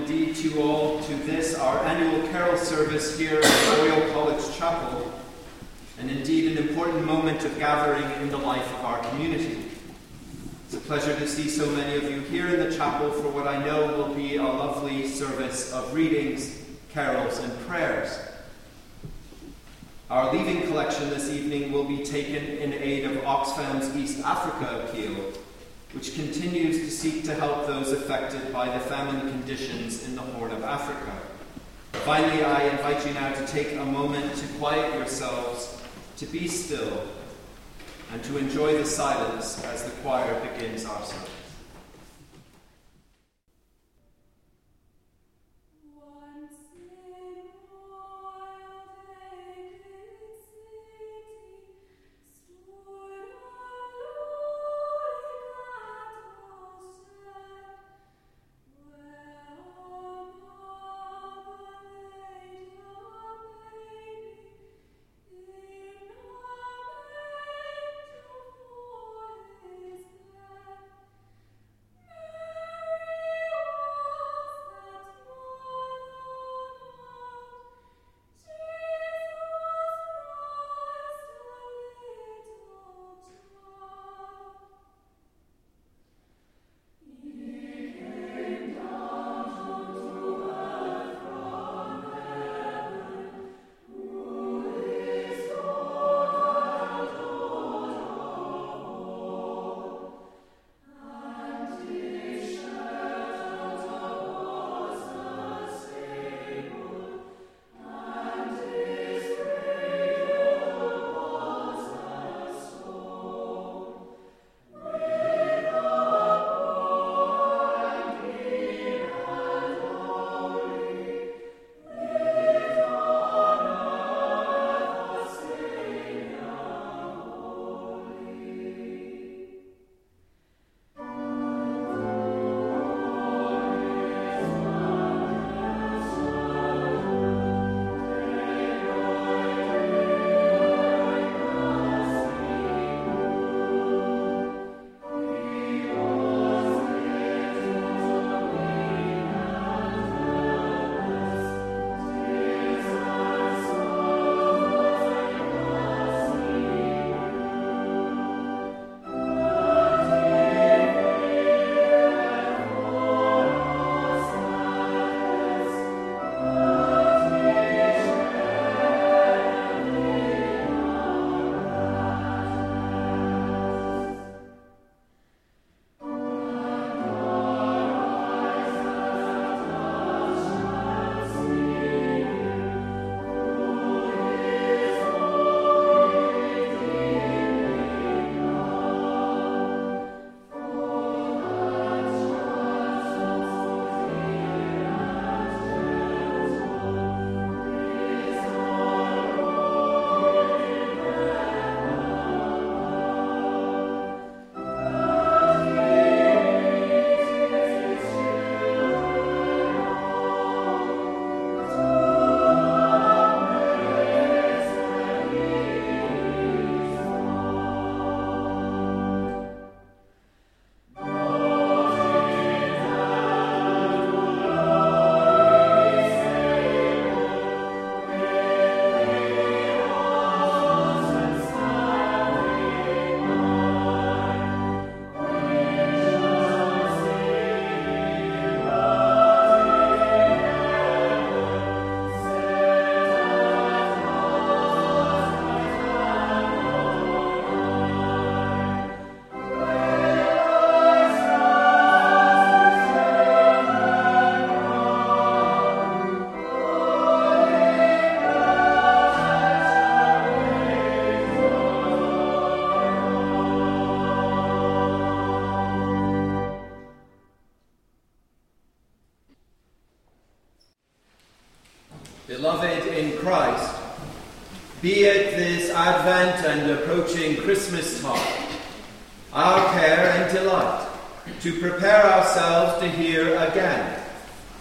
indeed to all to this, our annual carol service here at Oriel College Chapel, and indeed an important moment of gathering in the life of our community. It's a pleasure to see so many of you here in the chapel for what I know will be a lovely service of readings, carols, and prayers. Our leaving collection this evening will be taken in aid of Oxfam's East Africa appeal, which continues to seek to help those affected by the famine conditions in the Horn of Africa. Finally, I invite you now to take a moment to quiet yourselves, to be still, and to enjoy the silence as the choir begins our service.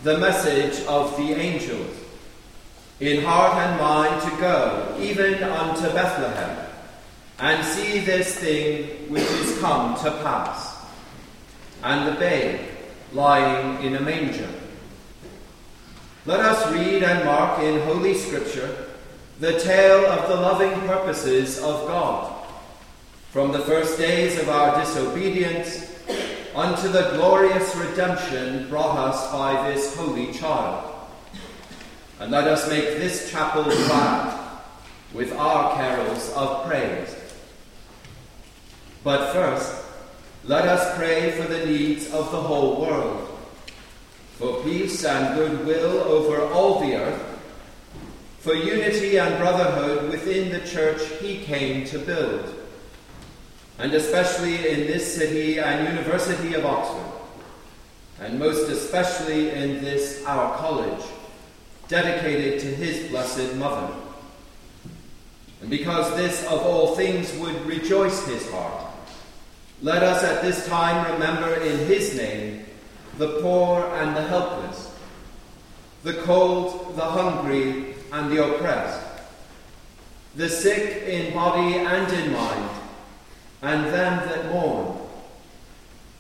The message of the angels, in heart and mind to go even unto Bethlehem, and see this thing which is come to pass, and the babe lying in a manger. let us read and mark in Holy Scripture the tale of the loving purposes of God, from the first days of our disobedience unto the glorious redemption brought us by this holy child. And let us make this chapel glad with our carols of praise. But first, let us pray for the needs of the whole world, for peace and goodwill over all the earth, for unity and brotherhood within the church he came to build, and especially in this city and University of Oxford, and most especially in this our college, dedicated to his blessed mother. And because this of all things would rejoice his heart, let us at this time remember in his name the poor and the helpless, the cold, the hungry, and the oppressed, the sick in body and in mind, and them that mourn,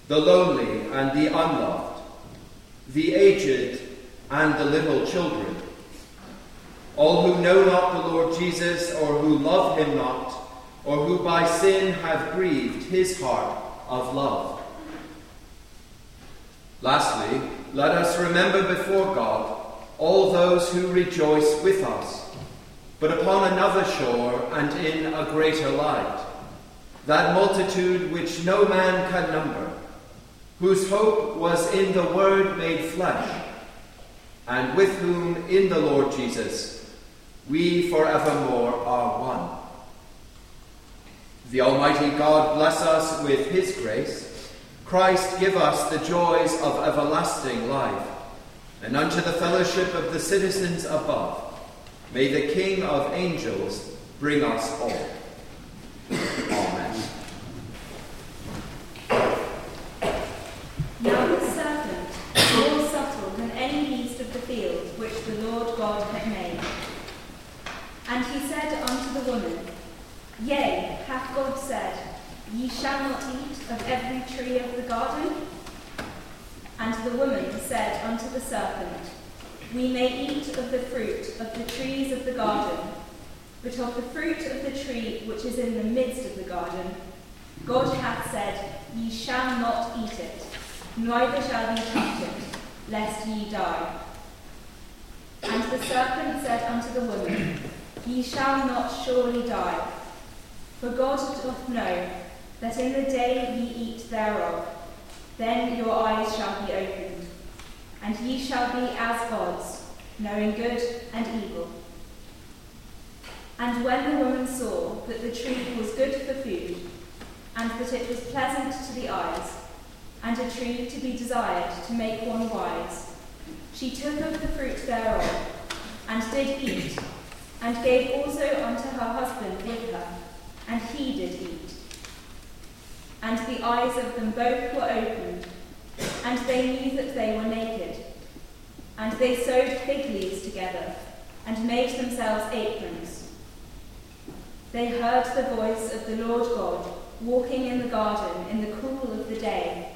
the lonely and the unloved, the aged and the little children, all who know not the Lord Jesus or who love him not, or who by sin have grieved his heart of love. Lastly, let us remember before God all those who rejoice with us, but upon another shore and in a greater light, that multitude which no man can number, whose hope was in the Word made flesh, and with whom in the Lord Jesus we forevermore are one. The Almighty God bless us with His grace. Christ give us the joys of everlasting life. And unto the fellowship of the citizens above, may the King of angels bring us all. Amen. Now the serpent, more subtle than any beast of the field which the Lord God had made. And he said unto the woman, Yea, hath God said, Ye shall not eat of every tree of the garden? And the woman said unto the serpent, We may eat of the fruit of the trees of the garden, but of the fruit of the tree which is in the midst of the garden, God hath said, Ye shall not eat it, neither shall ye touch it, lest ye die. And the serpent said unto the woman, Ye shall not surely die. For God doth know that in the day ye eat thereof, then your eyes shall be opened, and ye shall be as gods, knowing good and evil. And when the woman saw that the tree was good for food, and that it was pleasant to the eyes, and a tree to be desired to make one wise, she took of the fruit thereof, and did eat, and gave also unto her husband with her and he did eat. And the eyes of them both were opened, and they knew that they were naked. And they sewed fig leaves together, and made themselves aprons. They heard the voice of the Lord God walking in the garden in the cool of the day.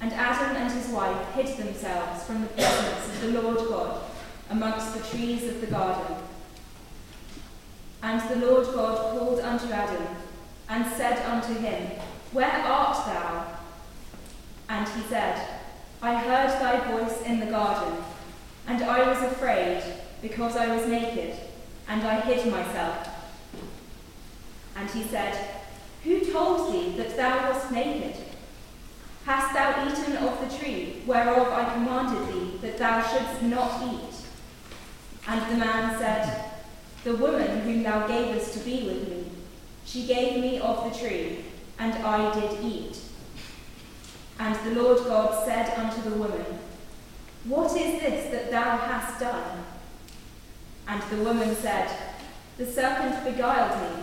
And Adam and his wife hid themselves from the presence of the Lord God amongst the trees of the garden. And the Lord God called unto Adam, and said unto him, Where art thou? And he said, I heard thy voice in the garden, and I was afraid, because I was naked, and I hid myself. And he said, Who told thee that thou wast naked? Hast thou eaten of the tree whereof I commanded thee that thou shouldst not eat? And the man said, the woman whom thou gavest to be with me, she gave me of the tree, and I did eat. And the Lord God said unto the woman, What is this that thou hast done? And the woman said, The serpent beguiled me,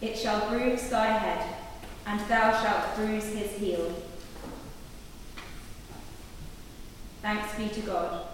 It shall bruise thy head, and thou shalt bruise his heel. Thanks be to God.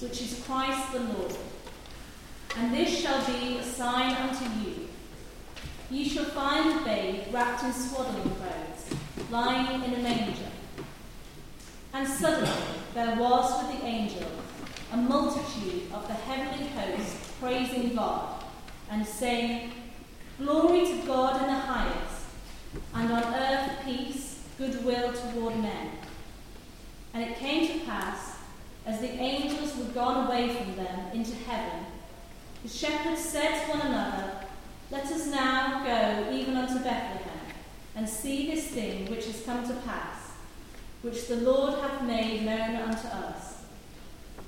which is Christ the Lord. And this shall be a sign unto you. You shall find the babe wrapped in swaddling clothes, lying in a manger. And suddenly there was with the angel a multitude of the heavenly host praising God and saying, Glory to God in the highest, and on earth peace, goodwill toward men. And it came to pass as the angels were gone away from them into heaven, the shepherds said to one another, Let us now go even unto Bethlehem, and see this thing which has come to pass, which the Lord hath made known unto us.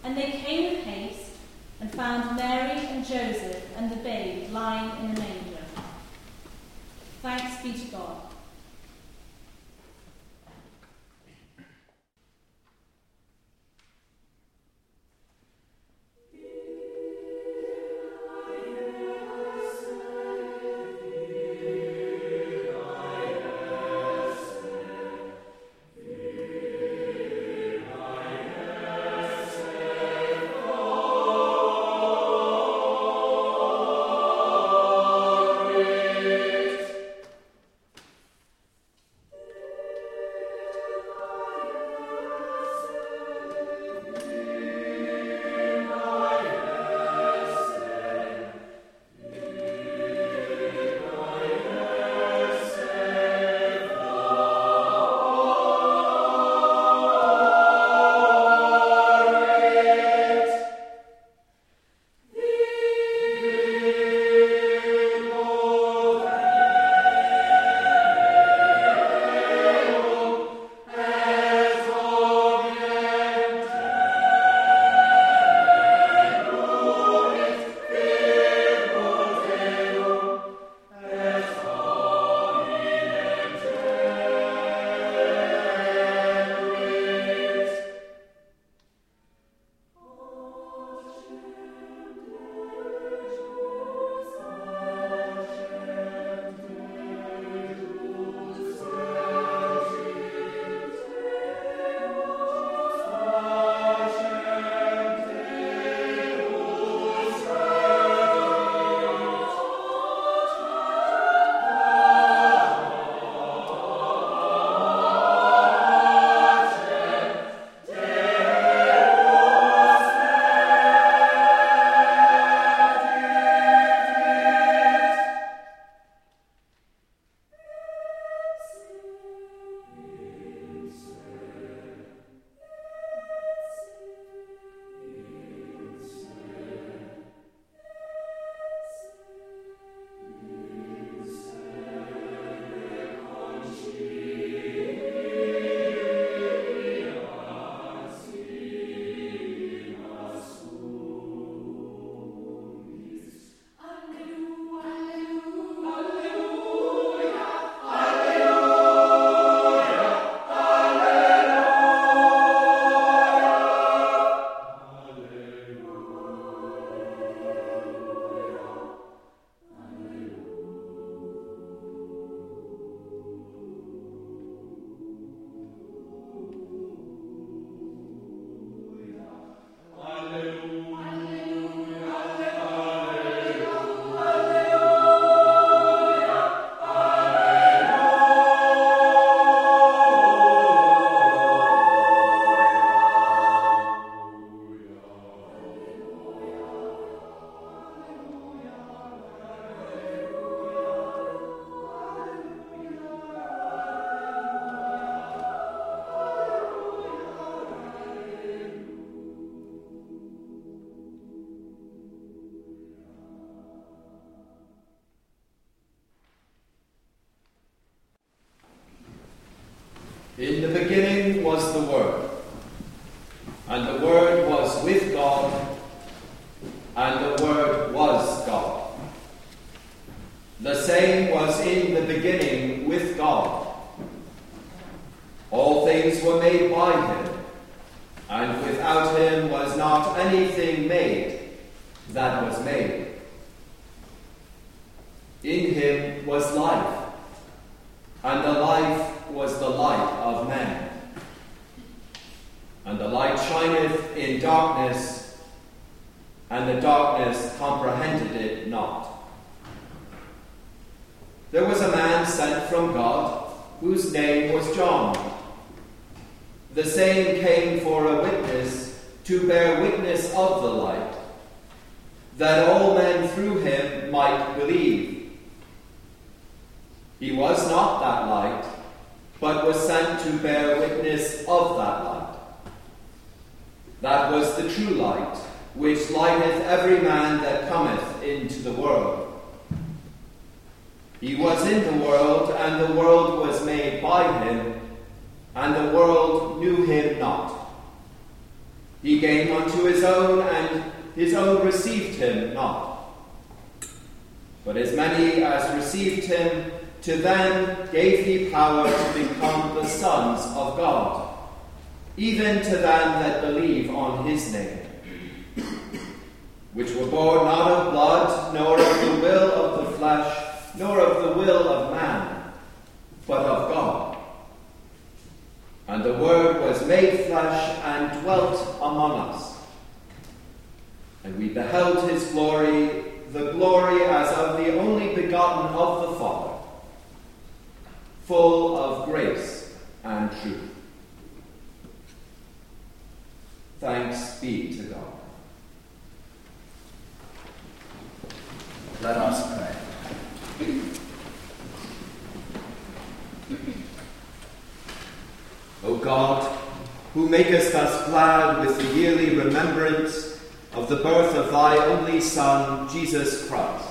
And they came with haste, and found Mary and Joseph and the babe lying in a manger. Thanks be to God. And the Word was with God, and the Word was God. The same was in the beginning with God. All things were made by him, and without him was not anything made that was made. In him was life, and the life was the light of men. And the light shineth in darkness, and the darkness comprehended it not. There was a man sent from God, whose name was John. The same came for a witness, to bear witness of the light, that all men through him might believe. He was not that light, but was sent to bear witness of that light. That was the true light, which lighteth every man that cometh into the world. He was in the world, and the world was made by him, and the world knew him not. He came unto his own, and his own received him not. But as many as received him, to them gave he power to become the sons of God, even to them that believe on his name, which were born not of blood, nor of the will of the flesh, nor of the will of man, but of God. And the Word was made flesh and dwelt among us. And we beheld his glory, the glory as of the only begotten of the Father, full of grace and truth. Thanks be to God. Let us pray. O God, who makest us glad with the yearly remembrance of the birth of thy only Son, Jesus Christ,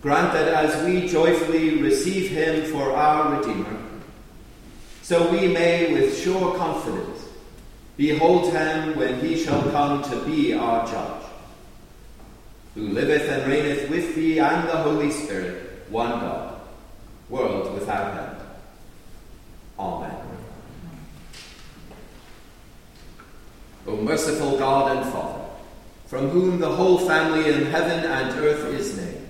grant that as we joyfully receive him for our Redeemer, so we may with sure confidence behold him when he shall come to be our judge, who liveth and reigneth with thee and the Holy Spirit, one God, world without end. Amen. O merciful God and Father, from whom the whole family in heaven and earth is named,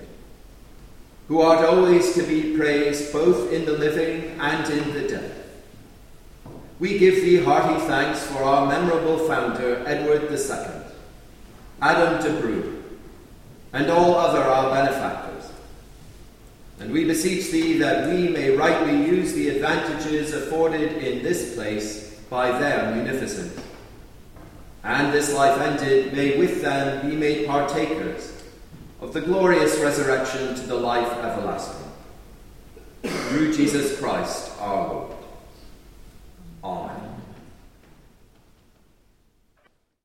who art always to be praised both in the living and in the dead, we give thee hearty thanks for our memorable founder, Edward II, Adam de Brome, and all other our benefactors. And we beseech thee that we may rightly use the advantages afforded in this place by their munificence. And this life ended, may with them be made partakers of the glorious resurrection to the life everlasting. Through Jesus Christ our Lord on.